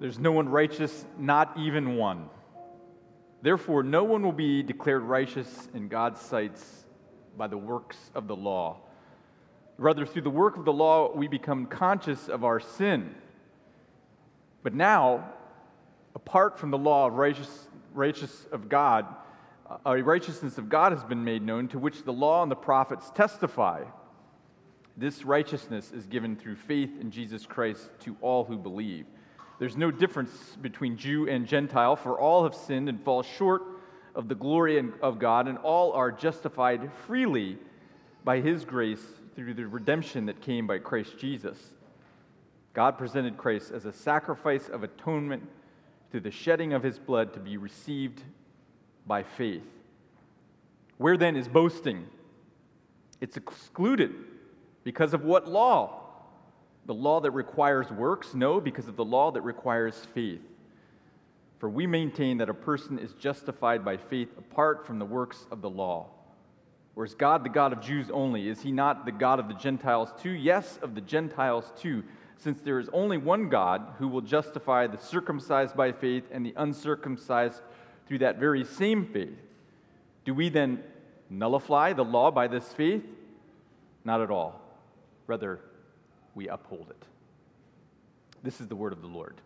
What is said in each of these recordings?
There's no one righteous, not even one. Therefore, no one will be declared righteous in God's sights by the works of the law. Rather, through the work of the law, we become conscious of our sin. But now, apart from the law of righteous, righteous of God, uh, a righteousness of God has been made known, to which the law and the prophets testify. This righteousness is given through faith in Jesus Christ to all who believe. There's no difference between Jew and Gentile, for all have sinned and fall short of the glory of God, and all are justified freely by his grace through the redemption that came by Christ Jesus. God presented Christ as a sacrifice of atonement through the shedding of his blood to be received by faith. Where then is boasting? It's excluded because of what law? The law that requires works? No, because of the law that requires faith. For we maintain that a person is justified by faith apart from the works of the law. Or is God the God of Jews only? Is he not the God of the Gentiles too? Yes, of the Gentiles too, since there is only one God who will justify the circumcised by faith and the uncircumcised through that very same faith. Do we then nullify the law by this faith? Not at all. Rather, we uphold it. This is the word of the Lord.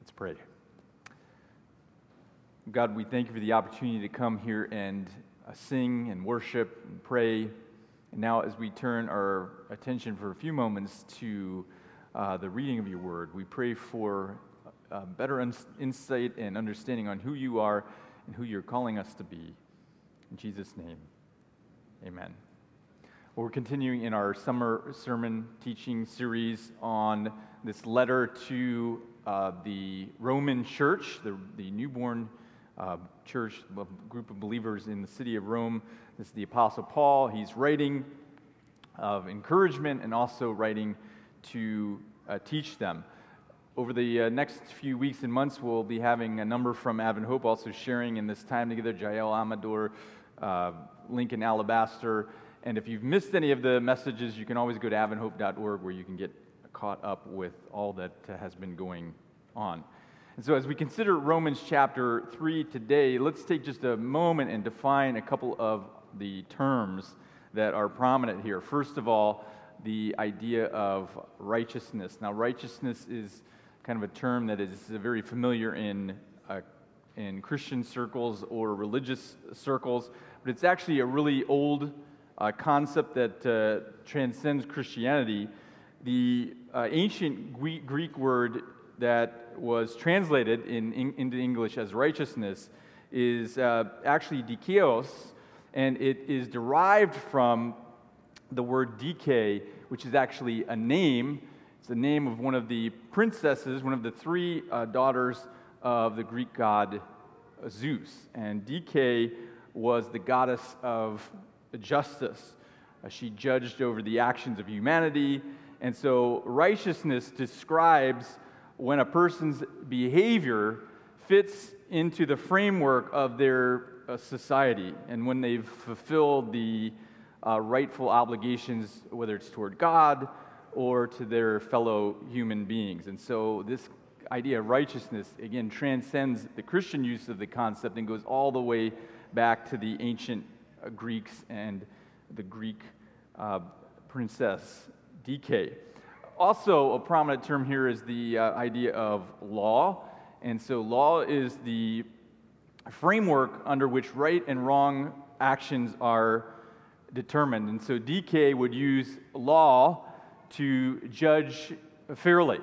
Let's pray. God, we thank you for the opportunity to come here and uh, sing and worship and pray. And now, as we turn our attention for a few moments to uh, the reading of your word, we pray for uh, better un- insight and understanding on who you are and who you're calling us to be. In Jesus' name, amen. We're continuing in our summer sermon teaching series on this letter to uh, the Roman church, the, the newborn uh, church, a group of believers in the city of Rome. This is the Apostle Paul. He's writing of encouragement and also writing to uh, teach them. Over the uh, next few weeks and months, we'll be having a number from Advent Hope also sharing in this time together Jael Amador, uh, Lincoln Alabaster, and if you've missed any of the messages, you can always go to adventhope.org where you can get caught up with all that has been going on. And so, as we consider Romans chapter 3 today, let's take just a moment and define a couple of the terms that are prominent here. First of all, the idea of righteousness. Now, righteousness is kind of a term that is very familiar in, uh, in Christian circles or religious circles, but it's actually a really old a concept that uh, transcends Christianity. The uh, ancient Greek word that was translated in, in, into English as righteousness is uh, actually dikaios, and it is derived from the word dike, which is actually a name. It's the name of one of the princesses, one of the three uh, daughters of the Greek god Zeus. And Dike was the goddess of justice. Uh, she judged over the actions of humanity. And so, righteousness describes when a person's behavior fits into the framework of their uh, society and when they've fulfilled the uh, rightful obligations, whether it's toward God or to their fellow human beings. And so, this idea of righteousness, again, transcends the Christian use of the concept and goes all the way back to the ancient Greeks and the Greek uh, princess Dike. Also, a prominent term here is the uh, idea of law. And so, law is the framework under which right and wrong actions are determined. And so, Dike would use law to judge fairly.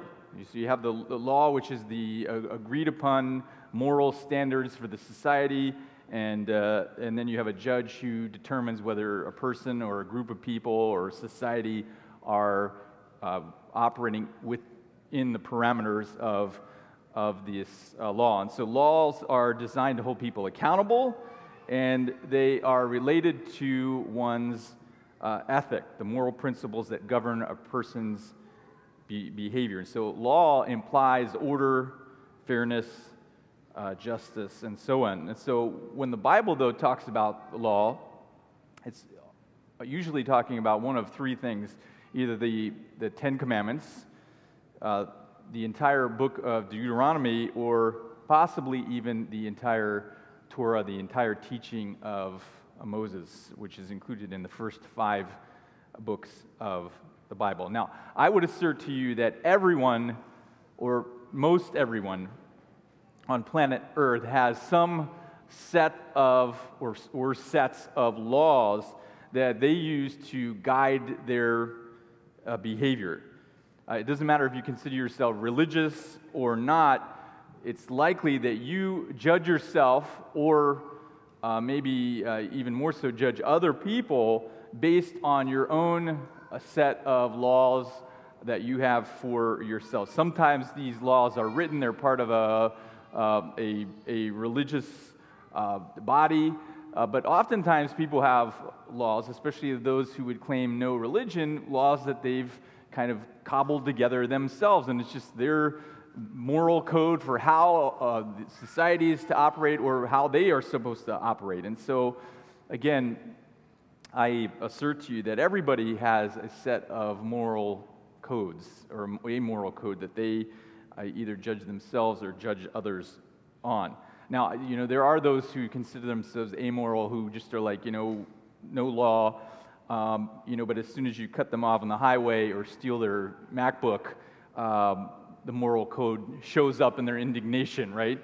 So, you have the, the law, which is the uh, agreed upon moral standards for the society and, uh, and then you have a judge who determines whether a person or a group of people or society are uh, operating within the parameters of, of this uh, law. And so laws are designed to hold people accountable, and they are related to one's uh, ethic, the moral principles that govern a person's be- behavior. And so law implies order, fairness, uh, justice, and so on. And so when the Bible, though, talks about law, it's usually talking about one of three things either the, the Ten Commandments, uh, the entire book of Deuteronomy or possibly even the entire Torah, the entire teaching of Moses, which is included in the first five books of the Bible. Now, I would assert to you that everyone, or most everyone, on planet Earth has some set of or, or sets of laws that they use to guide their uh, behavior. Uh, it doesn't matter if you consider yourself religious or not, it's likely that you judge yourself or uh, maybe uh, even more so judge other people based on your own uh, set of laws that you have for yourself. Sometimes these laws are written, they're part of a, uh, a, a religious uh, body. Uh, but oftentimes people have laws, especially those who would claim no religion, laws that they've kind of cobbled together themselves. And it's just their moral code for how uh, society is to operate or how they are supposed to operate. And so, again, I assert to you that everybody has a set of moral codes or a moral code that they either judge themselves or judge others on. Now, you know, there are those who consider themselves amoral who just are like, you know, no law, um, you know, but as soon as you cut them off on the highway or steal their MacBook, um, the moral code shows up in their indignation, right?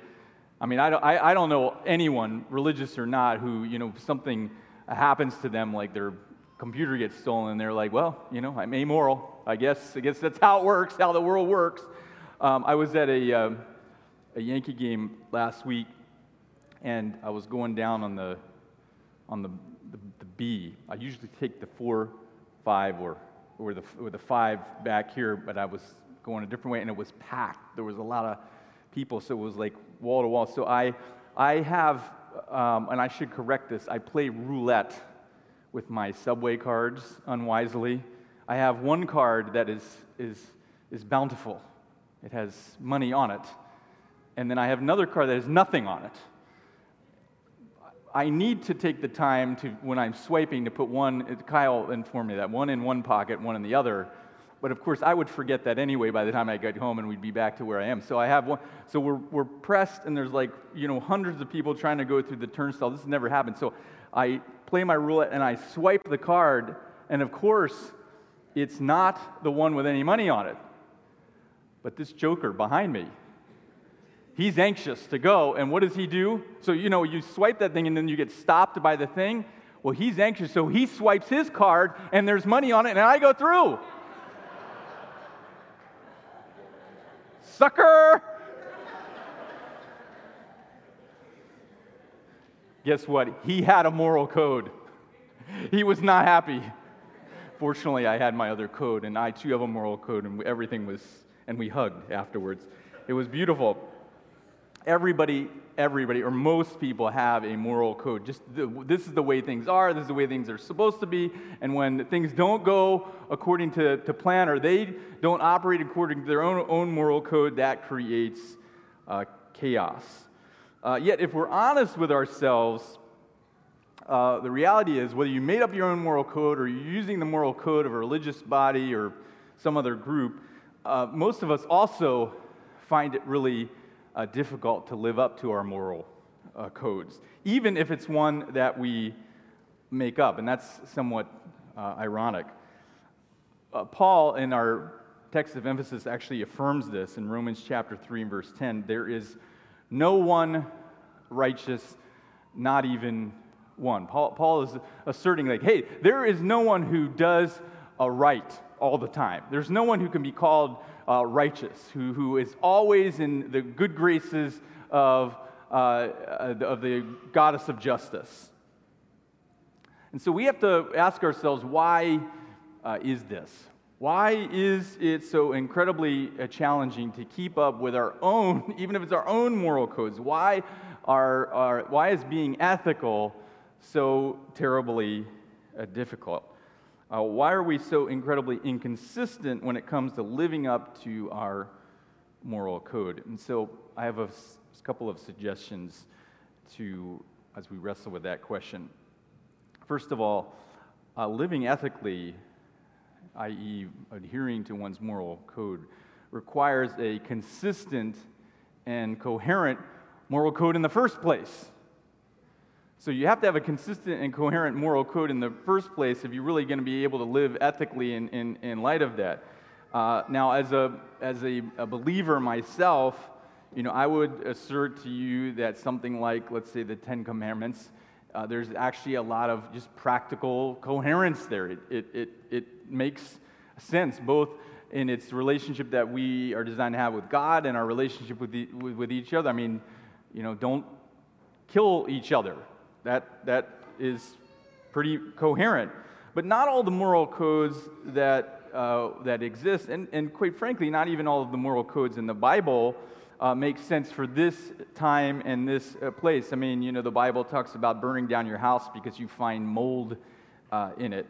I mean, I don't, I, I don't know anyone, religious or not, who, you know, something happens to them, like their computer gets stolen, and they're like, well, you know, I'm amoral. I guess, I guess that's how it works, how the world works. Um, I was at a, uh, a Yankee game last week, and I was going down on the, on the, the, the B. I usually take the four, five, or, or, the, or the five back here, but I was going a different way, and it was packed. There was a lot of people, so it was like wall to wall. So I, I have, um, and I should correct this, I play roulette with my subway cards unwisely. I have one card that is, is, is bountiful, it has money on it. And then I have another card that has nothing on it. I need to take the time to, when I'm swiping, to put one, Kyle informed me that, one in one pocket, one in the other but of course, I would forget that anyway by the time I got home and we'd be back to where I am. So I have one. So we're, we're pressed and there's like, you know, hundreds of people trying to go through the turnstile. This has never happened. So I play my roulette and I swipe the card. And of course, it's not the one with any money on it. But this joker behind me, he's anxious to go. And what does he do? So, you know, you swipe that thing and then you get stopped by the thing. Well, he's anxious, so he swipes his card and there's money on it, and I go through. Sucker! Guess what? He had a moral code. He was not happy. Fortunately, I had my other code, and I too have a moral code, and everything was, and we hugged afterwards. It was beautiful. Everybody everybody or most people have a moral code. Just the, this is the way things are, this is the way things are supposed to be. And when things don't go according to, to plan or they don't operate according to their own, own moral code, that creates uh, chaos. Uh, yet, if we're honest with ourselves, uh, the reality is whether you made up your own moral code or you're using the moral code of a religious body or some other group, uh, most of us also find it really uh, difficult to live up to our moral uh, codes, even if it's one that we make up. And that's somewhat uh, ironic. Uh, Paul, in our text of emphasis, actually affirms this in Romans chapter 3 and verse 10. There is no one righteous, not even one. Paul, Paul is asserting, like, hey, there is no one who does a right all the time. There's no one who can be called uh, righteous, who, who is always in the good graces of, uh, of the goddess of justice. And so we have to ask ourselves why uh, is this? Why is it so incredibly uh, challenging to keep up with our own, even if it's our own moral codes? Why, are, are, why is being ethical so terribly uh, difficult? Uh, why are we so incredibly inconsistent when it comes to living up to our moral code? And so I have a couple of suggestions to as we wrestle with that question. First of all, uh, living ethically, i.e., adhering to one's moral code, requires a consistent and coherent moral code in the first place. So you have to have a consistent and coherent moral code in the first place if you're really going to be able to live ethically in, in, in light of that. Uh, now, as, a, as a, a believer myself, you know, I would assert to you that something like, let's say, the Ten Commandments, uh, there's actually a lot of just practical coherence there. It, it, it, it makes sense, both in its relationship that we are designed to have with God and our relationship with, the, with, with each other. I mean, you know, don't kill each other. That, that is pretty coherent. But not all the moral codes that, uh, that exist, and, and quite frankly, not even all of the moral codes in the Bible uh, makes sense for this time and this uh, place. I mean, you know, the Bible talks about burning down your house because you find mold uh, in it.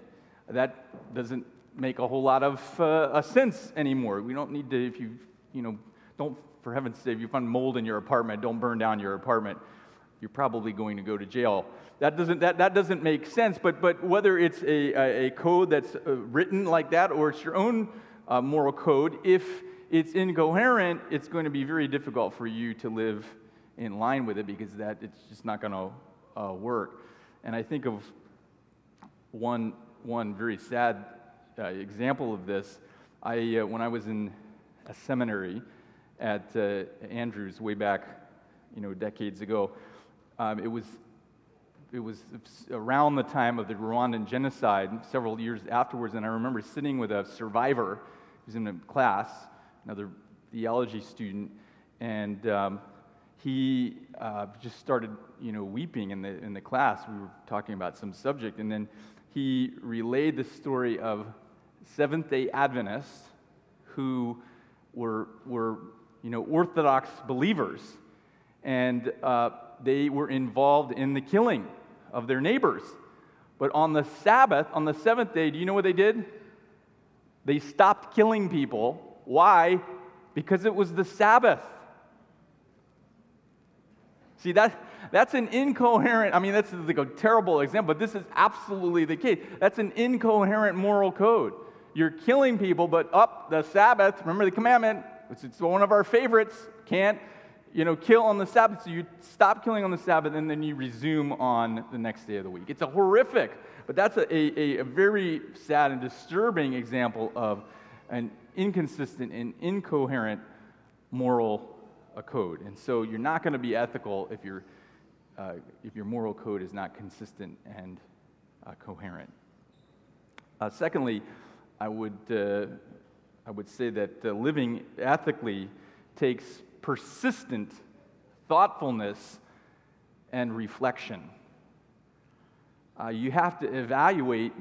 That doesn't make a whole lot of uh, sense anymore. We don't need to, if you, you know, don't, for heaven's sake, if you find mold in your apartment, don't burn down your apartment. You're probably going to go to jail. That doesn't, that, that doesn't make sense, but, but whether it's a, a, code that's uh, written like that or it's your own uh, moral code, if it's incoherent, it's going to be very difficult for you to live in line with it because that it's just not going to uh, work. And I think of one, one very sad uh, example of this. I, uh, when I was in a seminary at uh, Andrews way back, you know, decades ago, um, it was it was around the time of the Rwandan genocide, several years afterwards, and I remember sitting with a survivor who was in a class, another theology student, and um, he uh, just started, you know, weeping in the in the class. We were talking about some subject, and then he relayed the story of Seventh day Adventists who were, were you know, Orthodox believers. And uh, they were involved in the killing of their neighbors. But on the Sabbath, on the seventh day, do you know what they did? They stopped killing people. Why? Because it was the Sabbath. See, that, that's an incoherent, I mean, that's like a terrible example, but this is absolutely the case. That's an incoherent moral code you're killing people, but up the Sabbath, remember the commandment, which is one of our favorites, can't, you know, kill on the Sabbath. So you stop killing on the Sabbath and then you resume on the next day of the week. It's a horrific, but that's a, a, a very sad and disturbing example of an inconsistent and incoherent moral code. And so you're not going to be ethical if, you uh, if your moral code is not consistent and uh, coherent. Uh, secondly, I would, uh, I would say that uh, living ethically takes persistent thoughtfulness and reflection. Uh, you have to evaluate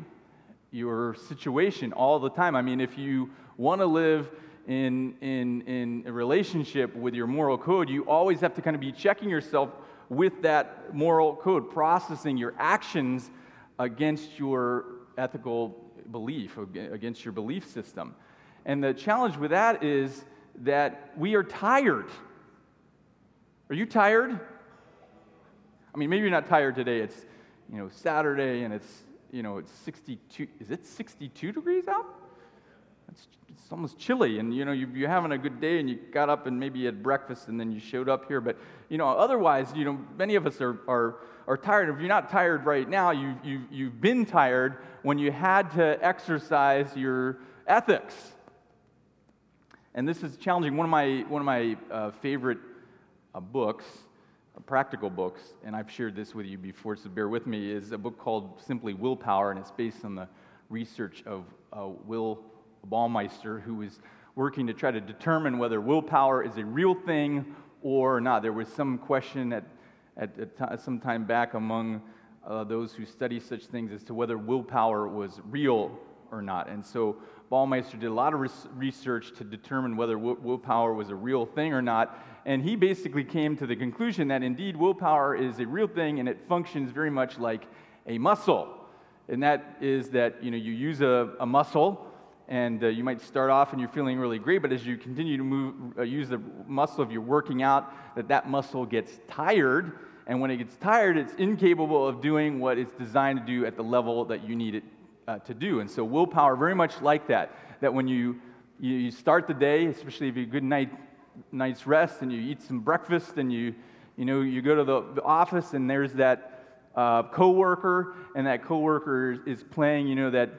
your situation all the time. I mean, if you want to live in, in, in a relationship with your moral code, you always have to kind of be checking yourself with that moral code, processing your actions against your ethical belief, against your belief system. And the challenge with that is that we are tired. Are you tired? I mean, maybe you're not tired today. It's, you know, Saturday and it's, you know, it's 62. Is it 62 degrees out? It's, it's almost chilly, and you know you, you're having a good day, and you got up and maybe you had breakfast, and then you showed up here. But you know, otherwise, you know, many of us are are, are tired. If you're not tired right now, you you you've been tired when you had to exercise your ethics. And this is challenging. One of my one of my uh, favorite uh, books, uh, practical books, and I've shared this with you before, so bear with me, is a book called Simply Willpower, and it's based on the research of uh, Will Baumeister, who was working to try to determine whether willpower is a real thing or not. There was some question at, at, at some time back among uh, those who study such things as to whether willpower was real or not. And so Baumeister did a lot of res- research to determine whether willpower was a real thing or not. And he basically came to the conclusion that indeed willpower is a real thing and it functions very much like a muscle. And that is that you know you use a, a muscle and uh, you might start off and you're feeling really great but as you continue to move uh, use the muscle of your working out that that muscle gets tired and when it gets tired it's incapable of doing what it's designed to do at the level that you need it uh, to do and so willpower very much like that that when you you, start the day, especially if you good night, night's rest, and you eat some breakfast, and you, you know, you go to the, the office, and there's that uh, coworker, and that coworker is playing, you know, that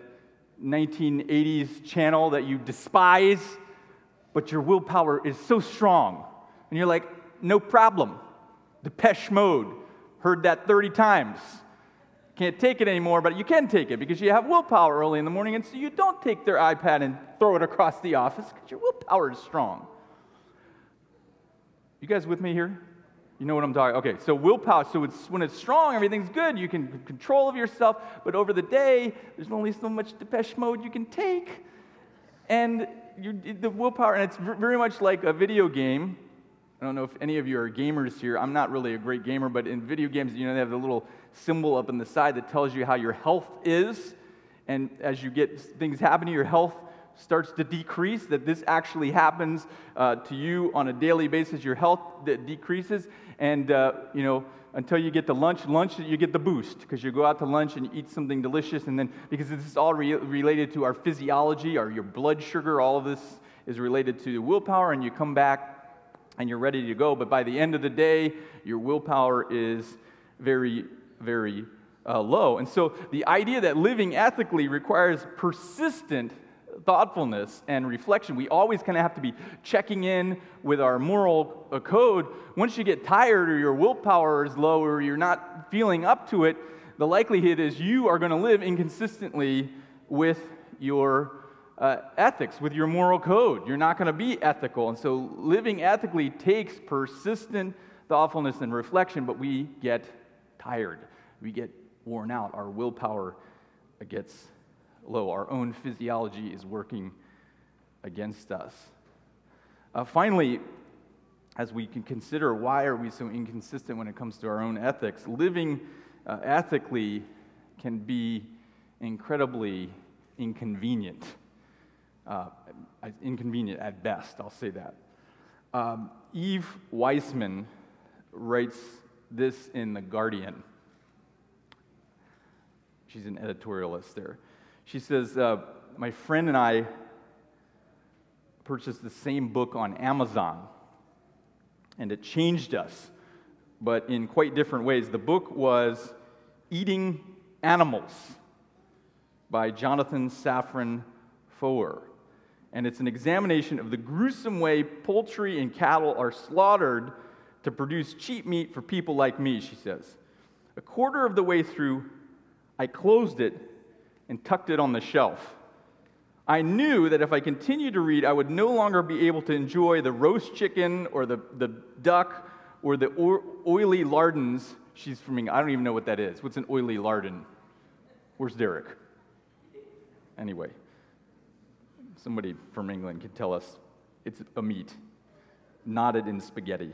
1980s channel that you despise, but your willpower is so strong. And you're like, no problem. Depeche Mode, heard that 30 times. Can't take it anymore, but you can take it because you have willpower early in the morning, and so you don't take their iPad and throw it across the office because your willpower is strong. You guys with me here? You know what I'm talking. Okay, so willpower. So it's when it's strong, everything's good. You can control of yourself. But over the day, there's only so much Depeche Mode you can take, and you, the willpower. And it's very much like a video game. I don't know if any of you are gamers here. I'm not really a great gamer, but in video games, you know, they have the little symbol up on the side that tells you how your health is. And as you get things happening, your health starts to decrease, that this actually happens uh, to you on a daily basis. Your health decreases, and uh, you know until you get to lunch. Lunch, you get the boost because you go out to lunch and eat something delicious, and then because this is all re- related to our physiology, our, your blood sugar, all of this is related to willpower, and you come back and you're ready to go. But by the end of the day, your willpower is very, very uh, low. And so the idea that living ethically requires persistent thoughtfulness and reflection. We always kind of have to be checking in with our moral uh, code. Once you get tired or your willpower is low or you're not feeling up to it, the likelihood is you are going to live inconsistently with your uh, ethics, with your moral code. You're not going to be ethical. And so living ethically takes persistent thoughtfulness and reflection, but we get tired. We get worn out. Our willpower gets low. Our own physiology is working against us. Uh, finally, as we can consider why are we so inconsistent when it comes to our own ethics, living uh, ethically can be incredibly inconvenient. Uh, inconvenient at best, I'll say that. Um, Eve Wiseman writes this in The Guardian. She's an editorialist there. She says, uh, My friend and I purchased the same book on Amazon, and it changed us, but in quite different ways. The book was Eating Animals by Jonathan Safran Foer. And it's an examination of the gruesome way poultry and cattle are slaughtered to produce cheap meat for people like me, she says. A quarter of the way through, I closed it and tucked it on the shelf. I knew that if I continued to read, I would no longer be able to enjoy the roast chicken or the, the duck or the oily lardons. She's from England. I don't even know what that is. What's an oily lardon? Where's Derek? Anyway, somebody from England could tell us it's a meat knotted in spaghetti.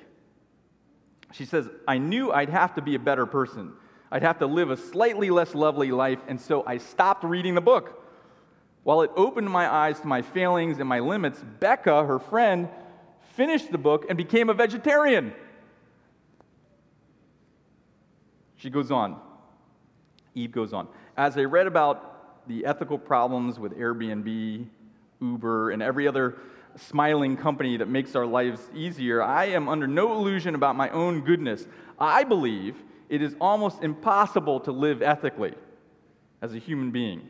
She says, I knew I'd have to be a better person. I'd have to live a slightly less lovely life, and so I stopped reading the book. While it opened my eyes to my failings and my limits, Becca, her friend, finished the book and became a vegetarian. She goes on. Eve goes on. As I read about the ethical problems with Airbnb, Uber, and every other smiling company that makes our lives easier, I am under no illusion about my own goodness. I believe it is almost impossible to live ethically as a human being.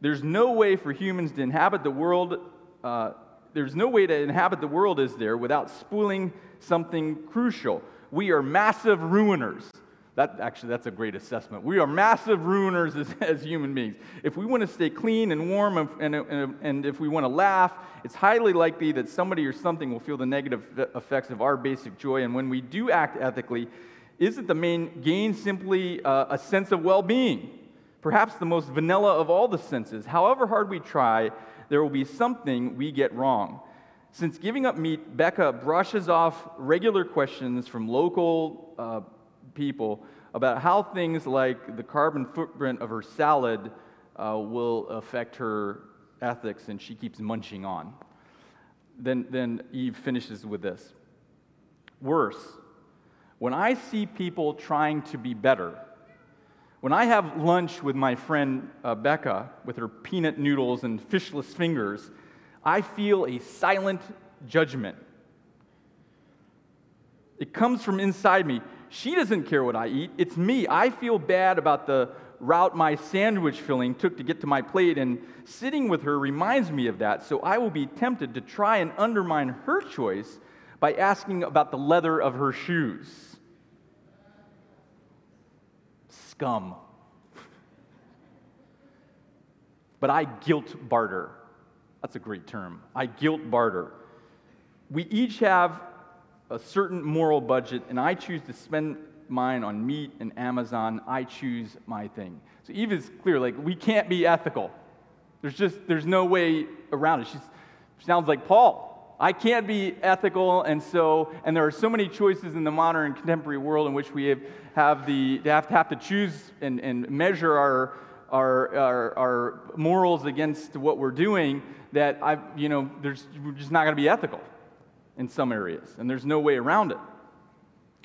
There's no way for humans to inhabit the world. Uh, there's no way to inhabit the world, is there, without spoiling something crucial. We are massive ruiners. That, actually, that's a great assessment. We are massive ruiners as, as human beings. If we want to stay clean and warm and, and, and, if we want to laugh, it's highly likely that somebody or something will feel the negative effects of our basic joy. And when we do act ethically, isn't the main gain simply uh, a sense of well being? Perhaps the most vanilla of all the senses. However hard we try, there will be something we get wrong. Since giving up meat, Becca brushes off regular questions from local uh, people about how things like the carbon footprint of her salad uh, will affect her ethics, and she keeps munching on. Then, then Eve finishes with this Worse, when I see people trying to be better, when I have lunch with my friend uh, Becca with her peanut noodles and fishless fingers, I feel a silent judgment. It comes from inside me. She doesn't care what I eat, it's me. I feel bad about the route my sandwich filling took to get to my plate, and sitting with her reminds me of that, so I will be tempted to try and undermine her choice by asking about the leather of her shoes. Scum. but I guilt barter. That's a great term. I guilt barter. We each have a certain moral budget, and I choose to spend mine on meat and Amazon. I choose my thing. So Eve is clear, like, we can't be ethical. There's just, there's no way around it. She's, she sounds like Paul. I can't be ethical, and so, and there are so many choices in the modern contemporary world in which we have, have the, have to have to choose and, and measure our, our, our, our morals against what we're doing that I, you know, there's, we're just not going to be ethical in some areas, and there's no way around it.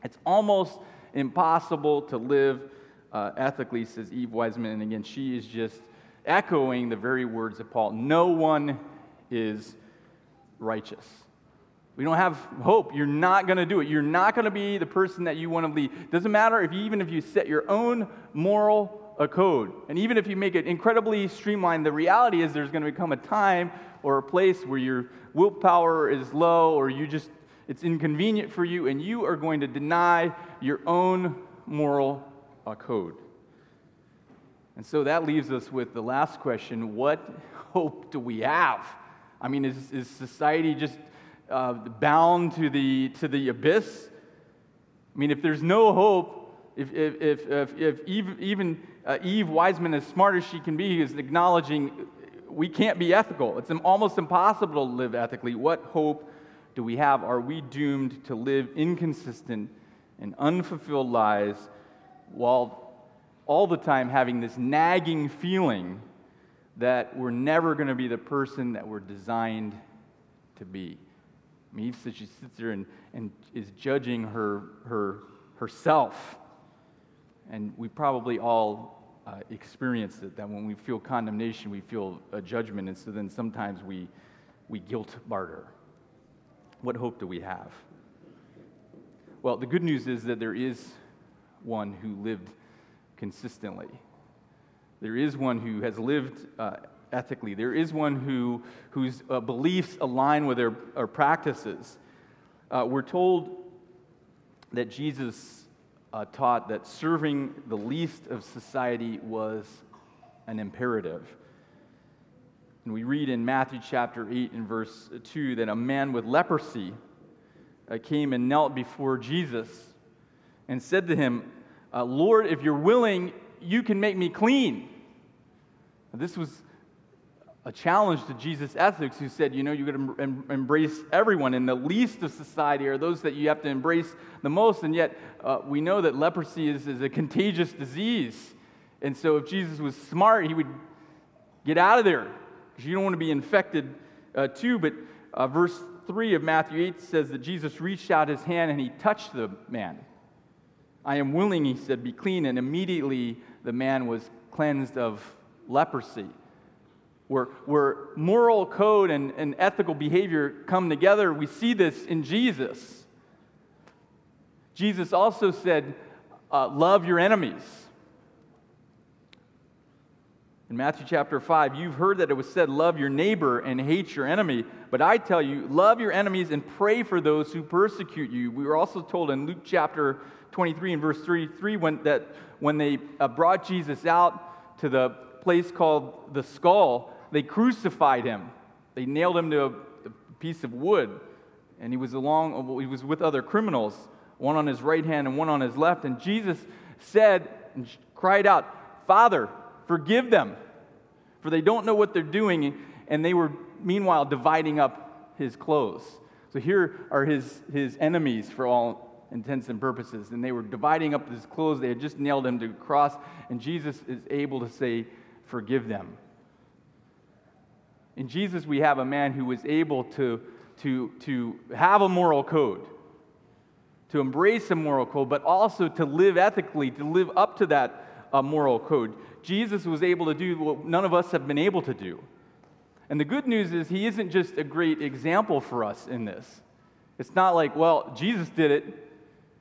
It's almost impossible to live uh, ethically, says Eve Wiseman. And again, she is just echoing the very words of Paul. No one is righteous. We don't have hope. You're not going to do it. You're not going to be the person that you want to lead. Doesn't matter if even if you set your own moral a code. And even if you make it incredibly streamlined, the reality is there's going to become a time or a place where your willpower is low or you just it's inconvenient for you and you are going to deny your own moral uh, code. And so that leaves us with the last question what hope do we have? I mean, is, is society just uh, bound to the, to the abyss? I mean, if there's no hope, if, if, if, if, Eve, even uh, Eve Wiseman, as smart as she can be, is acknowledging we can't be ethical. It's almost impossible to live ethically. What hope do we have? Are we doomed to live inconsistent and unfulfilled lives while all the time having this nagging feeling that we're never going to be the person that we're designed to be? Eve says she sits there and, and is judging her, her, herself and we probably all uh, experience it that when we feel condemnation, we feel a judgment, and so then sometimes we, we guilt barter. What hope do we have? Well, the good news is that there is one who lived consistently. There is one who has lived uh, ethically. There is one who, whose uh, beliefs align with their practices. Uh, we're told that Jesus uh, taught that serving the least of society was an imperative. And we read in Matthew chapter 8 and verse 2 that a man with leprosy uh, came and knelt before Jesus and said to him, uh, Lord, if you're willing, you can make me clean. This was a challenge to Jesus' ethics, who said, you know, you're going to em- embrace everyone, and the least of society are those that you have to embrace the most. And yet, uh, we know that leprosy is, is a contagious disease. And so, if Jesus was smart, he would get out of there because you don't want to be infected uh, too. But uh, verse 3 of Matthew 8 says that Jesus reached out his hand and he touched the man. I am willing, he said, be clean. And immediately the man was cleansed of leprosy where, where moral code and, and ethical behavior come together. We see this in Jesus. Jesus also said, uh, Love your enemies. In Matthew chapter 5, you've heard that it was said, Love your neighbor and hate your enemy. But I tell you, love your enemies and pray for those who persecute you. We were also told in Luke chapter 23 and verse 33 when, that when they uh, brought Jesus out to the place called the skull, they crucified him. They nailed him to a, a piece of wood, and he was along. Uh, he was with other criminals, one on his right hand and one on his left. And Jesus said and cried out, "Father, forgive them, for they don't know what they're doing." And they were meanwhile dividing up his clothes. So here are his, his enemies for all intents and purposes. And they were dividing up his clothes. They had just nailed him to the cross. And Jesus is able to say, Forgive them. In Jesus, we have a man who was able to, to, to have a moral code, to embrace a moral code, but also to live ethically, to live up to that uh, moral code. Jesus was able to do what none of us have been able to do. And the good news is, he isn't just a great example for us in this. It's not like, well, Jesus did it.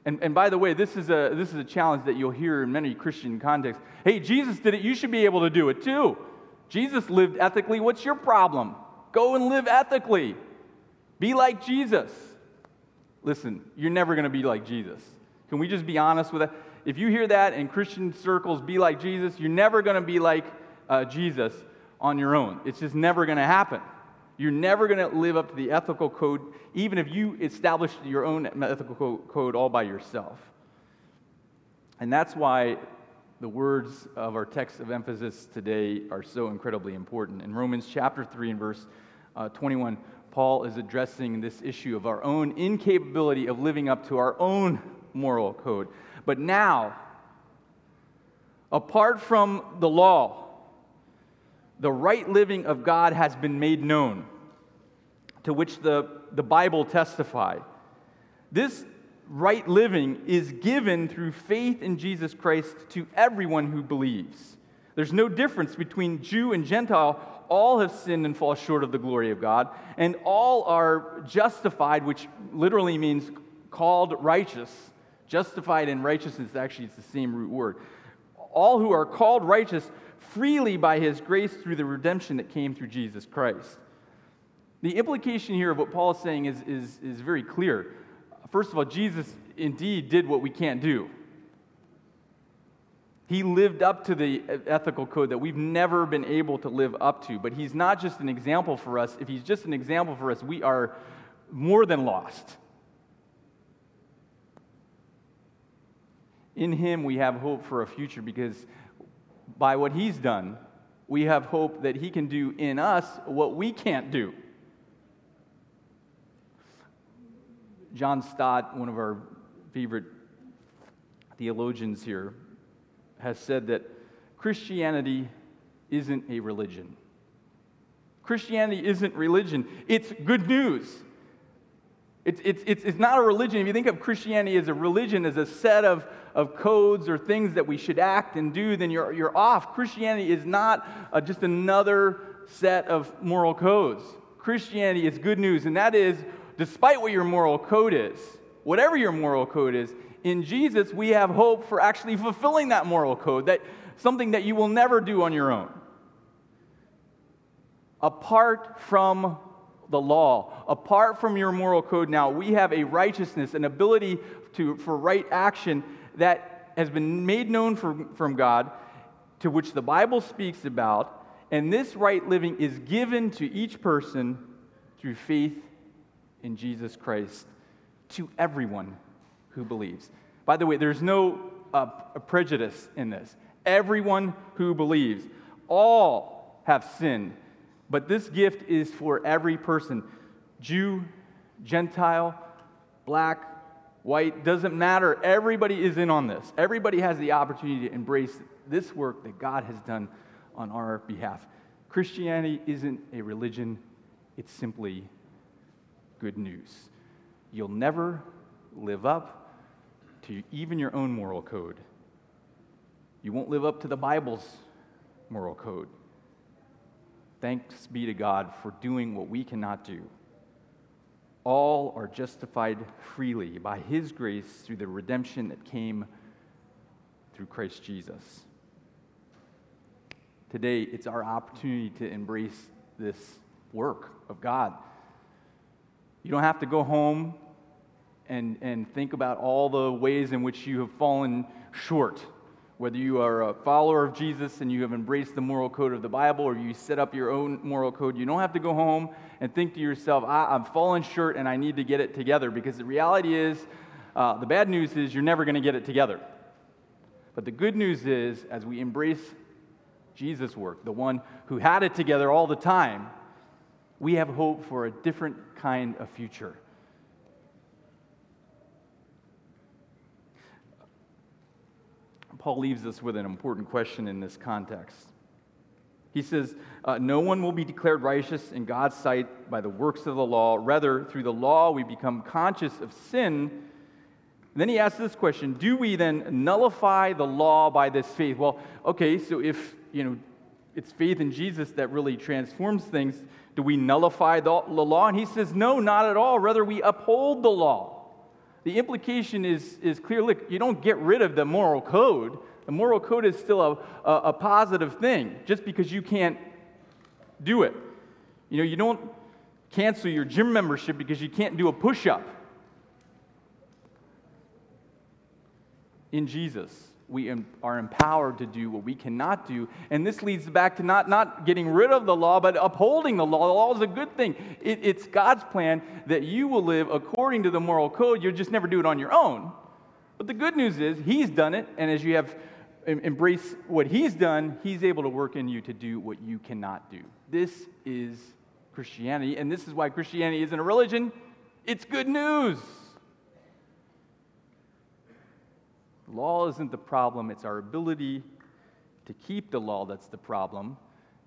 And, and by the way, this is, a, this is a challenge that you'll hear in many Christian contexts. Hey, Jesus did it. You should be able to do it too. Jesus lived ethically. What's your problem? Go and live ethically. Be like Jesus. Listen, you're never going to be like Jesus. Can we just be honest with that? If you hear that in Christian circles, be like Jesus, you're never going to be like uh, Jesus on your own. It's just never going to happen. You're never going to live up to the ethical code, even if you establish your own ethical code all by yourself. And that's why the words of our text of emphasis today are so incredibly important. In Romans chapter 3 and verse uh, 21, Paul is addressing this issue of our own incapability of living up to our own moral code. But now, apart from the law, the right living of God has been made known, to which the, the Bible testified. This right living is given through faith in Jesus Christ to everyone who believes. There's no difference between Jew and Gentile. All have sinned and fall short of the glory of God, and all are justified, which literally means called righteous. Justified and righteousness, actually, it's the same root word. All who are called righteous freely by his grace through the redemption that came through Jesus Christ. The implication here of what Paul is saying is, is, is very clear. First of all, Jesus indeed did what we can't do. He lived up to the ethical code that we've never been able to live up to. But he's not just an example for us. If he's just an example for us, we are more than lost. In him, we have hope for a future because by what he's done, we have hope that he can do in us what we can't do. John Stott, one of our favorite theologians here, has said that Christianity isn't a religion. Christianity isn't religion, it's good news. It's, it's, it's, it's not a religion. If you think of Christianity as a religion, as a set of, of codes or things that we should act and do, then you're, you're off. Christianity is not uh, just another set of moral codes. Christianity is good news, and that is, despite what your moral code is, whatever your moral code is, in Jesus we have hope for actually fulfilling that moral code, that something that you will never do on your own. Apart from the law. Apart from your moral code now, we have a righteousness, an ability to, for right action that has been made known from, from God, to which the Bible speaks about. And this right living is given to each person through faith in Jesus Christ to everyone who believes. By the way, there's no uh, prejudice in this. Everyone who believes, all have sinned but this gift is for every person Jew, Gentile, black, white, doesn't matter. Everybody is in on this. Everybody has the opportunity to embrace this work that God has done on our behalf. Christianity isn't a religion, it's simply good news. You'll never live up to even your own moral code. You won't live up to the Bible's moral code. Thanks be to God for doing what we cannot do. All are justified freely by His grace through the redemption that came through Christ Jesus. Today, it's our opportunity to embrace this work of God. You don't have to go home and, and think about all the ways in which you have fallen short whether you are a follower of Jesus and you have embraced the moral code of the Bible or you set up your own moral code, you don't have to go home and think to yourself, I'm falling short and I need to get it together. Because the reality is, uh, the bad news is you're never going to get it together. But the good news is, as we embrace Jesus' work, the one who had it together all the time, we have hope for a different kind of future. Paul leaves us with an important question in this context. He says, uh, No one will be declared righteous in God's sight by the works of the law. Rather, through the law, we become conscious of sin. And then he asks this question Do we then nullify the law by this faith? Well, okay, so if, you know, it's faith in Jesus that really transforms things. Do we nullify the, law? And he says, no, not at all. Rather, we uphold the law. The implication is, is clear. Look, you don't get rid of the moral code. The moral code is still a, a, a positive thing just because you can't do it. You know, you don't cancel your gym membership because you can't do a push up. In Jesus, we are empowered to do what we cannot do. And this leads back to not, not getting rid of the law, but upholding the law. The law is a good thing. It, it's God's plan that you will live according to the moral code. You'll just never do it on your own. But the good news is, He's done it. And as you have embraced what He's done, He's able to work in you to do what you cannot do. This is Christianity. And this is why Christianity isn't a religion, it's good news. Law isn't the problem, it's our ability to keep the law that's the problem.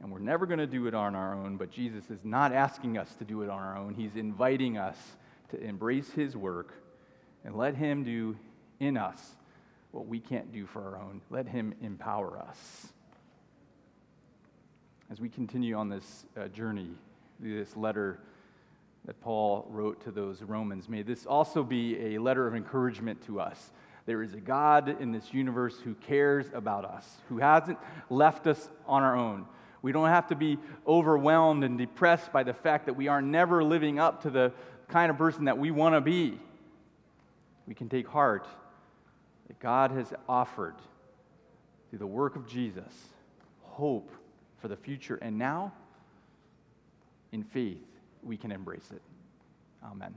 And we're never going to do it on our own, but Jesus is not asking us to do it on our own. He's inviting us to embrace His work and let Him do in us what we can't do for our own. Let Him empower us. As we continue on this uh, journey, this letter that Paul wrote to those Romans, may this also be a letter of encouragement to us there is a God in this universe who cares about us, who hasn't left us on our own. We don't have to be overwhelmed and depressed by the fact that we are never living up to the kind of person that we want to be. We can take heart that God has offered through the work of Jesus hope for the future. And now, in faith, we can embrace it. Amen.